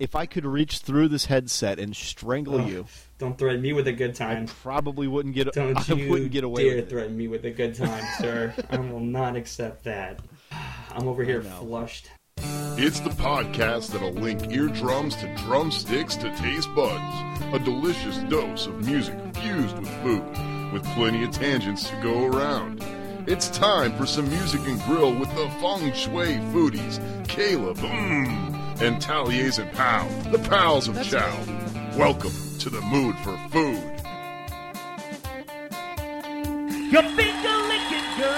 if I could reach through this headset and strangle Ugh. you, Don't threaten me with a good I time. probably wouldn't get. Don't I you wouldn't get away dare with it. threaten me with a good time, sir. I will not accept that. I'm over here flushed. It's the podcast that'll link eardrums to drumsticks to taste buds. A delicious dose of music fused with food, with plenty of tangents to go around. It's time for some music and grill with the feng shui foodies, Caleb, mmm, and Tallies and Pal, the pals of Chow. Welcome to the mood for food. Your finger licking good.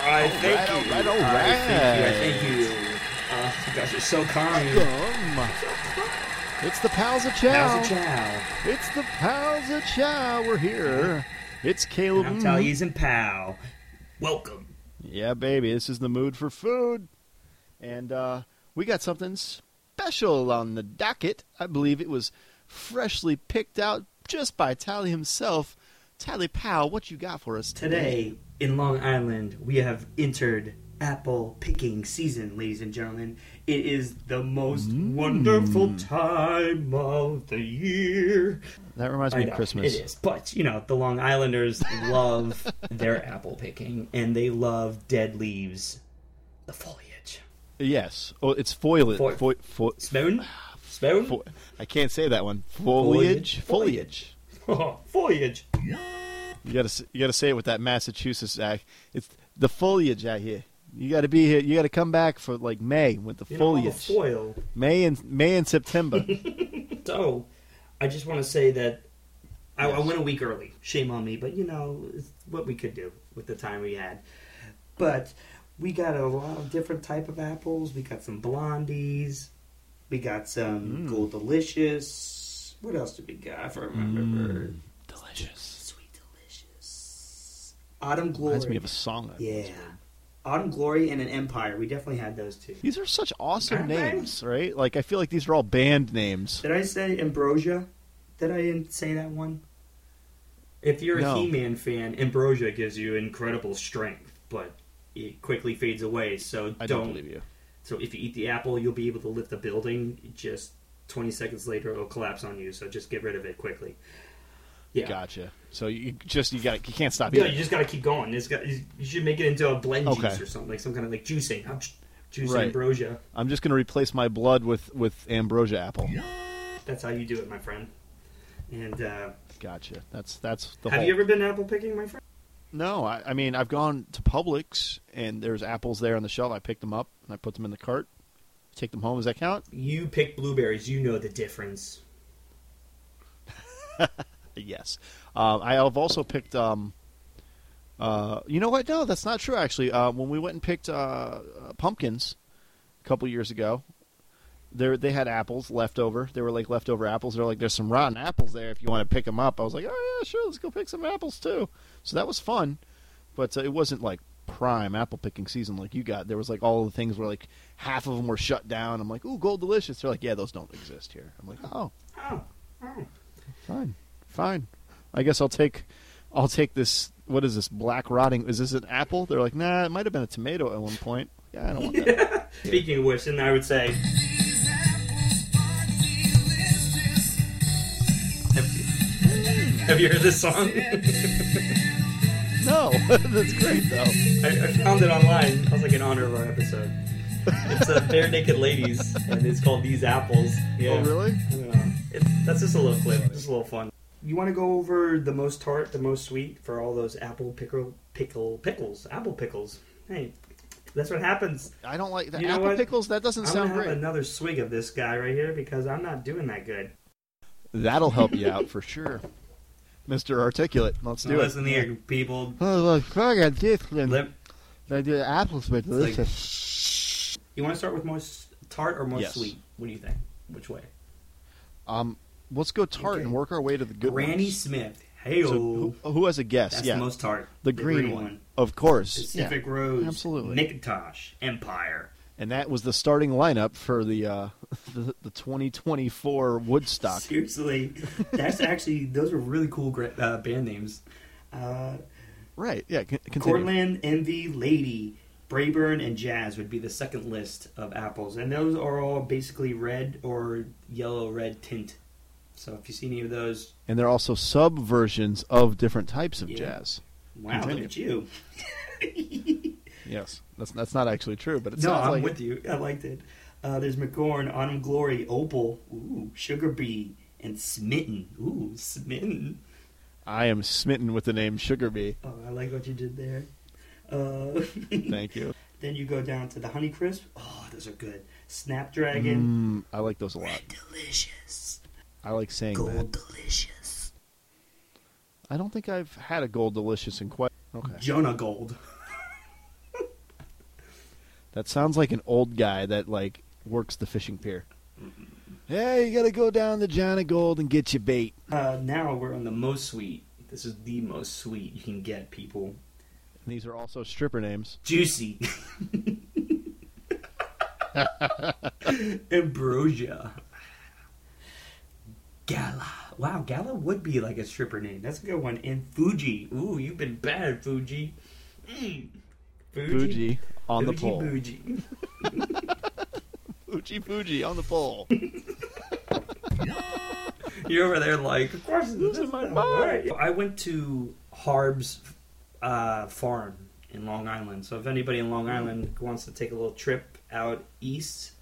All right, thank all you. right, all All right, thank you. I right. Thank you. Uh, you guys are so kind. Welcome. It's the pals of Chow. How's a chow? It's the pals of Chow. We're here. It's Caleb. I'm mm. Tallies and Pow. Welcome. Yeah, baby. This is the mood for food, and uh, we got something special on the docket. I believe it was freshly picked out just by Tally himself. Tally Pow, what you got for us Today in Long Island, we have entered apple picking season, ladies and gentlemen. It is the most Mm. wonderful time of the year. That reminds I me know, of Christmas. It is, but you know the Long Islanders love their apple picking, and they love dead leaves, the foliage. Yes. Oh, it's foliage. Fo- Fo- fo- Spoon, spoon, fo- I can't say that one. Foliage. Foliage. Foliage. foliage. You gotta you gotta say it with that Massachusetts act. It's the foliage out here. You gotta be here. You gotta come back for like May with the You know, all the foliage. foil. May and May and September. So, I just want to say that I, I went a week early. Shame on me, but you know it's what we could do with the time we had. But we got a lot of different type of apples. We got some blondies. We got some Mm. gold delicious. What else did we got? If I remember, Delicious. sweet delicious. Autumn glory. Reminds me of a song. I yeah, once heard. Autumn glory and an empire. We definitely had those two. These are such awesome names, right? Like I feel like these are all band names. Did I say ambrosia? Did I say that one? If you're No. a He-Man fan, ambrosia gives you incredible strength, but it quickly fades away. So I don't believe you. So if you eat the apple, you'll be able to lift the building. Just 20 seconds later, it'll collapse on you. So just get rid of it quickly. Yeah. Gotcha. So you just you got you can't stop Yeah, you just got to keep going. It's got, you should make it into a blend Okay. juice or something, like some kind of like juicing. I'm Right. ambrosia. I'm just gonna replace my blood with with ambrosia apple. That's how you do it, my friend. And uh, Gotcha. That's that's the have whole. you ever been apple picking, my friend? No, I, I mean I've gone to Publix and there's apples there on the shelf. I picked them up and I put them in the cart. Take them home. Does that count? You pick blueberries. You know the difference. Yes. Um, I have also picked. Um, uh, you know what? No, that's not true. Actually, uh, when we went and picked uh, uh, pumpkins a couple years ago, there they had apples left over. They were like leftover apples. They're like, "There's some rotten apples there. If you want to pick them up." I was like, "Oh yeah, sure. Let's go pick some apples too." So that was fun, but uh, it wasn't like prime apple picking season like you got. There was like all the things where like half of them were shut down. I'm like, "Ooh, gold delicious." They're like, "Yeah, those don't exist here." I'm like, "Oh." Oh, oh. Fine, fine. I guess I'll take, I'll take this. What is this? Black rotting? Is this an apple? They're like, nah, it might have been a tomato at one point. Yeah, I don't want that. Speaking of which, then I would say. Have, have you heard this song? no, that's great though. I, I found it online. I was like in honor of our episode. It's uh, Barenaked Ladies, and it's called These Apples. Yeah. Oh, really? I don't know. It, that's just a little clip. Just a little fun. You want to go over the most tart, the most sweet for all those apple pickle, pickle, pickles, apple pickles. Hey, that's what happens. I don't like the You know apple what? pickles. That doesn't I'm sound gonna have great. another swig of this guy right here because I'm not doing that good. That'll help you out for sure, Mister Articulate. Let's do Now it. listen here, people. Oh, look, look at this. Let- The apples were like- you want to start with most tart or most Yes. sweet? What do you think? Which way? Um, let's go tart Okay. and work our way to the good Granny ones. Smith. Hey, So who, who has a guess? that's yeah, the most tart. the green, one. one. of course. Pacific Yeah. Rose. absolutely. McIntosh. Empire. and that was the starting lineup for the uh, the, the 2024 Woodstock. Seriously, that's actually those are really cool uh, band names. Uh, Right? Yeah. Continue. Cortland Envy Lady, Braeburn and Jazz would be the second list of apples, and those are all basically red or yellow red tint. So if you see any of those, And they're also sub versions of different types of Yeah. jazz. wow, Continue. look at you. Yes, that's that's not actually true, but it no, sounds I'm like with you. I liked it. Uh, there's McGorn, Autumn Glory, Opal, ooh, Sugar Bee, and Smitten. Ooh, Smitten. I am smitten with the name Sugar Bee. Oh, I like what you did there. Uh, Thank you. then you go down to the Honey Crisp. Oh, those are good. Snapdragon. Mm, I like those a lot. Delicious. I like saying that. Gold Delicious. I don't think I've had a Gold Delicious in quite. Okay, Jonagold. that sounds like an old guy that like works the fishing pier. Hey, you gotta go down to Jonah Gold and get your bait. Uh, now we're on the most sweet. This is the most sweet you can get, people. And these are also stripper names. Juicy. Ambrosia. Gala. Wow, Gala would be like a stripper name. That's a good one. And Fuji. Ooh, you've been bad, Fuji. Mm. Fuji on the pole. Bougie. Fuji Fuji on the pole. You're over there like, of course, this is my mind. I went to Harbes uh, farm in Long Island. So if anybody in Long Island wants to take a little trip out east,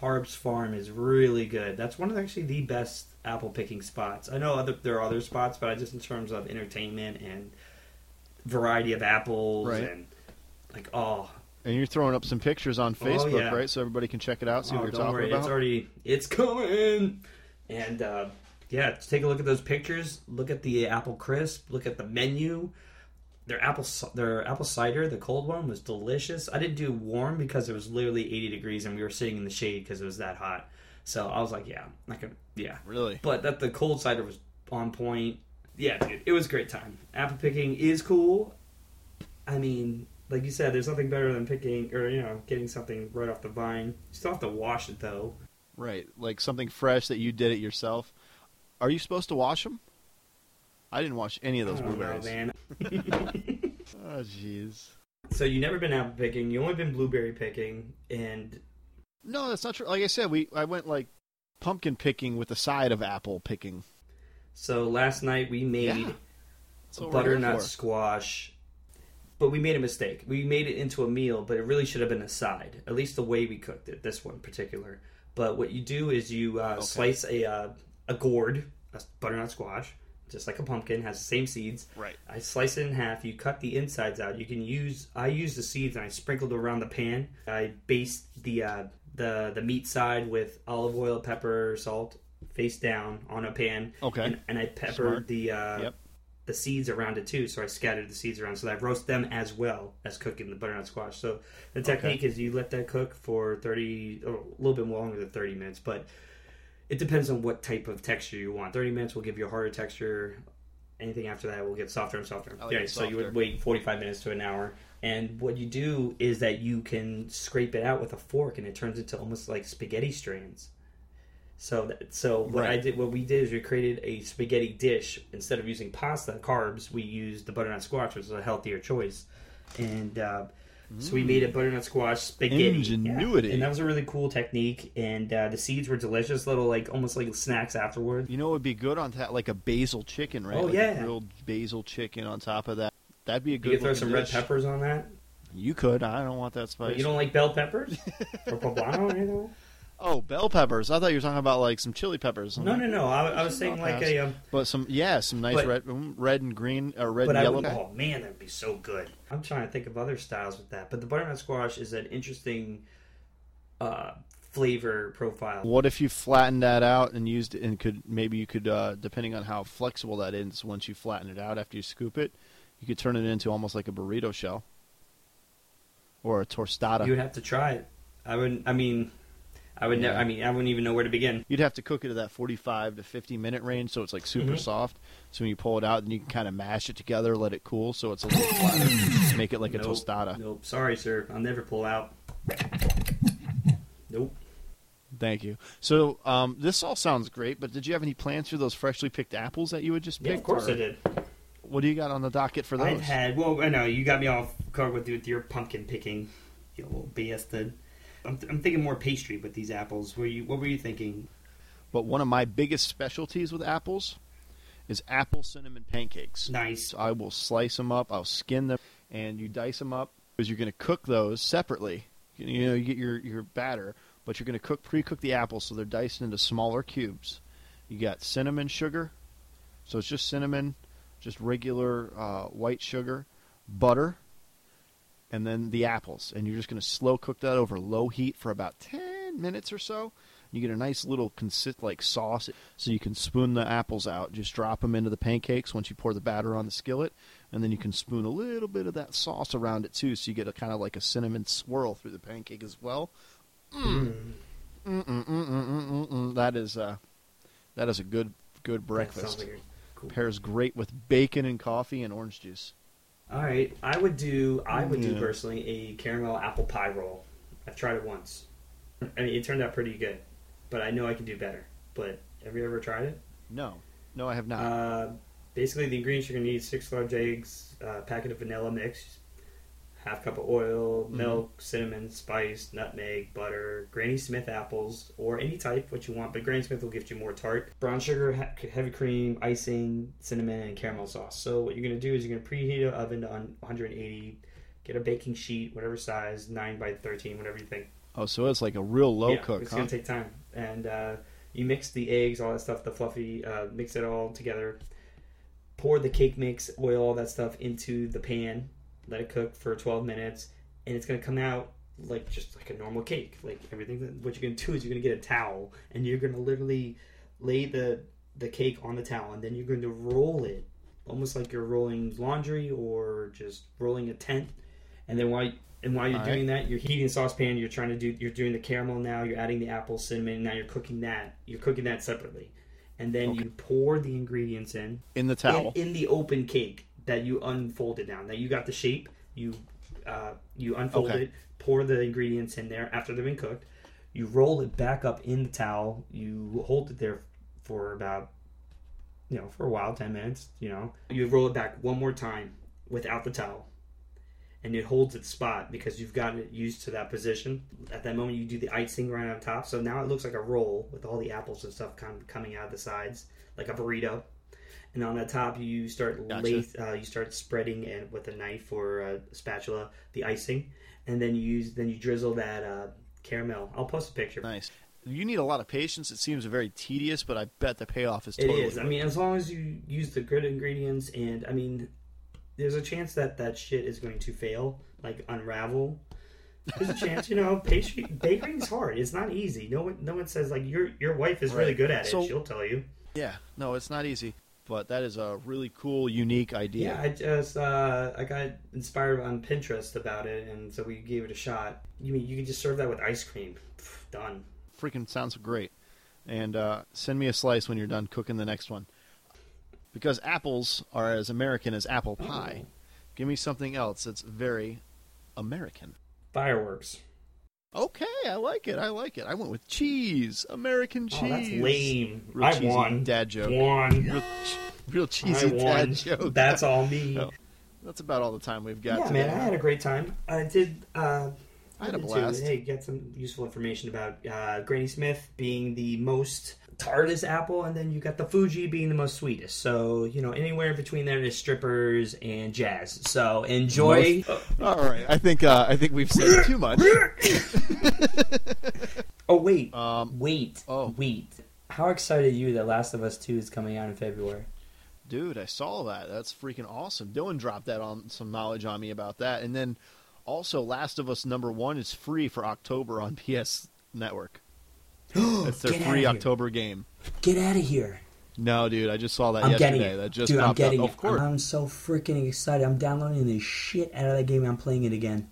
Harbes farm is really good. That's one of actually the best apple picking spots. I know other there are other spots, but I just in terms of entertainment and variety of apples Right. and like oh And you're throwing up some pictures on Oh, Facebook, yeah. right? So everybody can check it out, see oh, what you're don't talking worry, about. it's already it's coming. And uh, yeah, take a look at those pictures. Look at the apple crisp. Look at the menu. Their apple their apple cider, the cold one, was delicious. I didn't do warm because it was literally 80 degrees and we were sitting in the shade because it was that hot. So I was like, yeah, I could, yeah. really? But that the cold cider was on point. Yeah, dude, it was a great time. Apple picking is cool. I mean, like you said, there's nothing better than picking or you know getting something right off the vine. You still have to wash it though. Right, like something fresh that you did it yourself. Are you supposed to wash them? I didn't wash any of those I don't know, blueberries. man. Oh, jeez. So you never been apple picking. You only been blueberry picking, and No, that's not true. Like I said, we I went like pumpkin picking with the side of apple picking. so last night we made Yeah. That's what we're here butternut squash. But we made a mistake. We made it into a meal, but it really should have been a side. At least the way we cooked it. This one in particular. But what you do is you uh, Okay. slice a uh, a gourd, a butternut squash, just like a pumpkin, has the same seeds. Right. I slice it in half. You cut the insides out. You can use. I use the seeds and I sprinkled around the pan. I baste the uh, the the meat side with olive oil, pepper, salt, face down on a pan. Okay. And, and I peppered Smart. the uh, Yep. the seeds around it too. So I scattered the seeds around. So that I roast them as well as cooking the butternut squash. So the technique is you let that cook for thirty, a little bit longer than thirty minutes, but it depends on what type of texture you want. Thirty minutes will give you a harder texture. Anything after that will get softer and softer. Like yeah, it so you would wait forty-five minutes to an hour. And what you do is that you can scrape it out with a fork, and it turns into almost like spaghetti strands. So, that, so what I did, what we did is we created a spaghetti dish instead of using pasta carbs. We used the butternut squash, which is a healthier choice, and uh, so we made a butternut squash spaghetti. Yeah. And that was a really cool technique. And uh, the seeds were delicious, little like almost like snacks afterwards. You know, it would be good on that, like a basil chicken, right? Oh, Like yeah. grilled basil chicken on top of that. That'd be a You good. could throw some red peppers on that. You could. I don't want that But spice. you don't like bell peppers or poblano or anything? Oh, bell peppers. I thought you were talking about like some chili peppers. No, no, no. I, I was saying like pass. a. Um, But some, yeah, some nice But- red, mm, red and green, or red but and yellow. would, oh man, that'd be so good. I'm trying to think of other styles with that, but the butternut squash is an interesting uh, flavor profile. What if you flattened that out and used it, and could maybe you could, uh, depending on how flexible that is, once you flatten it out after you scoop it, you could turn it into almost like a burrito shell or a tostada. You would have to try it. I wouldn't. I mean, I would. Yeah. I mean, I wouldn't even know where to begin. You'd have to cook it at that 45 to 50 minute range, so it's like super Mhm. soft. So when you pull it out, then you can kind of mash it together, let it cool, so it's a little flatter. Make it like a tostada. Nope. Sorry, sir. I'll never pull out. Nope. Thank you. So um, this all sounds great, but did you have any plans for those freshly picked apples that you would just pick? Yeah, of course I did. What do you got on the docket for those? I had. Well, I know you got me off guard with with your pumpkin picking. a little bastard. I'm, I'm thinking more pastry with these apples. Were you? What were you thinking? But one of my biggest specialties with apples is apple cinnamon pancakes. Nice. So I will slice them up, I'll skin them, and you dice them up because you're going to cook those separately. You- You know, you get your, your batter, but you're going to cook pre-cook the apples so they're diced into smaller cubes. You got cinnamon sugar, so it's just cinnamon, just regular uh, white sugar, butter, and then the apples, and you're just going to slow cook that over low heat for about ten minutes or so. You get a nice little consist like sauce, so you can spoon the apples out. Just drop them into the pancakes once you pour the batter on the skillet, and then you can spoon a little bit of that sauce around it too, so you get a kind of like a cinnamon swirl through the pancake as well. Mm. Mm, mm, mm. That is uh, that is a good good breakfast. like cool. Pairs great with bacon and coffee and orange juice. All right, I would do. I would do Yeah. personally a caramel apple pie roll. I've tried it once. I mean, it turned out pretty good, but I know I can do better. But have you ever tried it? No, no, I have not. Uh, basically, the ingredients you're gonna need: six large eggs, a packet of vanilla mix, half cup of oil, Mm-hmm. milk, cinnamon, spice, nutmeg, butter, Granny Smith apples, or any type what you want. But Granny Smith will give you more tart. Brown sugar, heavy cream, icing, cinnamon, and caramel sauce. So what you're gonna do is you're gonna preheat your oven to 180. Get a baking sheet, whatever size, nine by 13, whatever you think. oh, so it's like a real low Yeah, cook, It's huh? gonna take time, and uh, you mix the eggs, all that stuff, the fluffy, uh, mix it all together. Pour the cake mix, oil, all that stuff into the pan. Let it cook for 12 minutes, and it's gonna come out like just like a normal cake. Like everything. That, what you're gonna do is you're gonna get a towel, and you're gonna literally lay the the cake on the towel, and then you're going to roll it, almost like you're rolling laundry or just rolling a tent. And then while and while you're All doing that, you're heating a saucepan. You're trying to do. You're doing the caramel now. You're adding the apple, cinnamon. Now you're cooking that. You're cooking that separately, and then you pour the ingredients in In the towel. in, in the open cake that you unfolded down. That you got the shape. You uh, you unfold Okay. it. Pour the ingredients in there after they've been cooked. You roll it back up in the towel. You hold it there for about you know for a while, ten minutes. You know you roll it back one more time without the towel and it holds its spot because you've gotten it used to that position. At that moment, you do the icing right on top, so now it looks like a roll with all the apples and stuff kind of coming out of the sides, like a burrito. And on the top, you start Gotcha. lace, uh, you start spreading it with a knife or a spatula the icing, and then you use then you drizzle that uh, caramel. I'll post a picture. Nice. You need a lot of patience. It seems very tedious, but I bet the payoff is It totally. is. I mean, as long as you use the good ingredients, and I mean, there's a chance that that shit is going to fail, like unravel. There's a chance, you know. Pastry baking is hard. It's not easy. No one, no one says like your your wife is really good at it. So- She'll tell you. yeah, no, it's not easy, but that is a really cool, unique idea. Yeah, I just uh, I got inspired on Pinterest about it, and so we gave it a shot. You mean you can just serve that with ice cream? Pff, done. Freaking sounds great. And uh, send me a slice when you're done cooking the next one. Because apples are as American as apple pie. Give me something else that's very American. Fireworks. Okay, I like it. I like it. I went with cheese, American cheese. Oh, that's lame. Real I cheesy won. dad joke. Won. Real, real I cheesy dad joke. That's all me. Oh, That's about all the time we've got. yeah, today. man, I had a great time. I did. Uh, I had a did too. blast. Hey, get some useful information about uh, Granny Smith being the most tartest apple, and then you got the Fuji being the most sweetest. So you know, anywhere in between there is strippers and jazz. So enjoy. All right, I think uh, I think we've said too much. oh wait, Um, wait, oh. wait. How excited are you that Last of Us Two is coming out in February? Dude, I saw that. That's freaking awesome. Dylan dropped that on some knowledge on me about that, and then also Last of Us number one is free for October on PS Network. It's their Get free. October game. Get out of here! No, dude, I just saw that I'm yesterday. getting it. That just Dude, I'm popped getting up. it. Of course. I'm so freaking excited. I'm downloading the shit out of that game. I'm playing it again.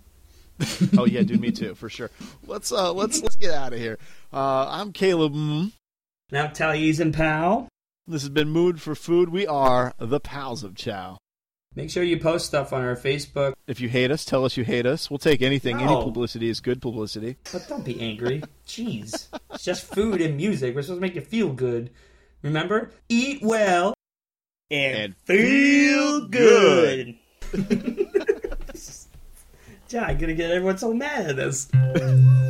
oh yeah, dude, me too, for sure. Let's uh, let's let's get out of here. Uh, I'm Caleb. Now, Taliesin Pal. This has been Mood for Food. We are the pals of Chow. Make sure you post stuff on our Facebook, If you hate us, tell us you hate us. We'll take anything. Any publicity is good publicity. but don't be angry. Jeez. It's just food and music. We're supposed to make you feel good. Remember? Eat well and, And feel good. Yeah, I'm gonna get everyone so mad at us.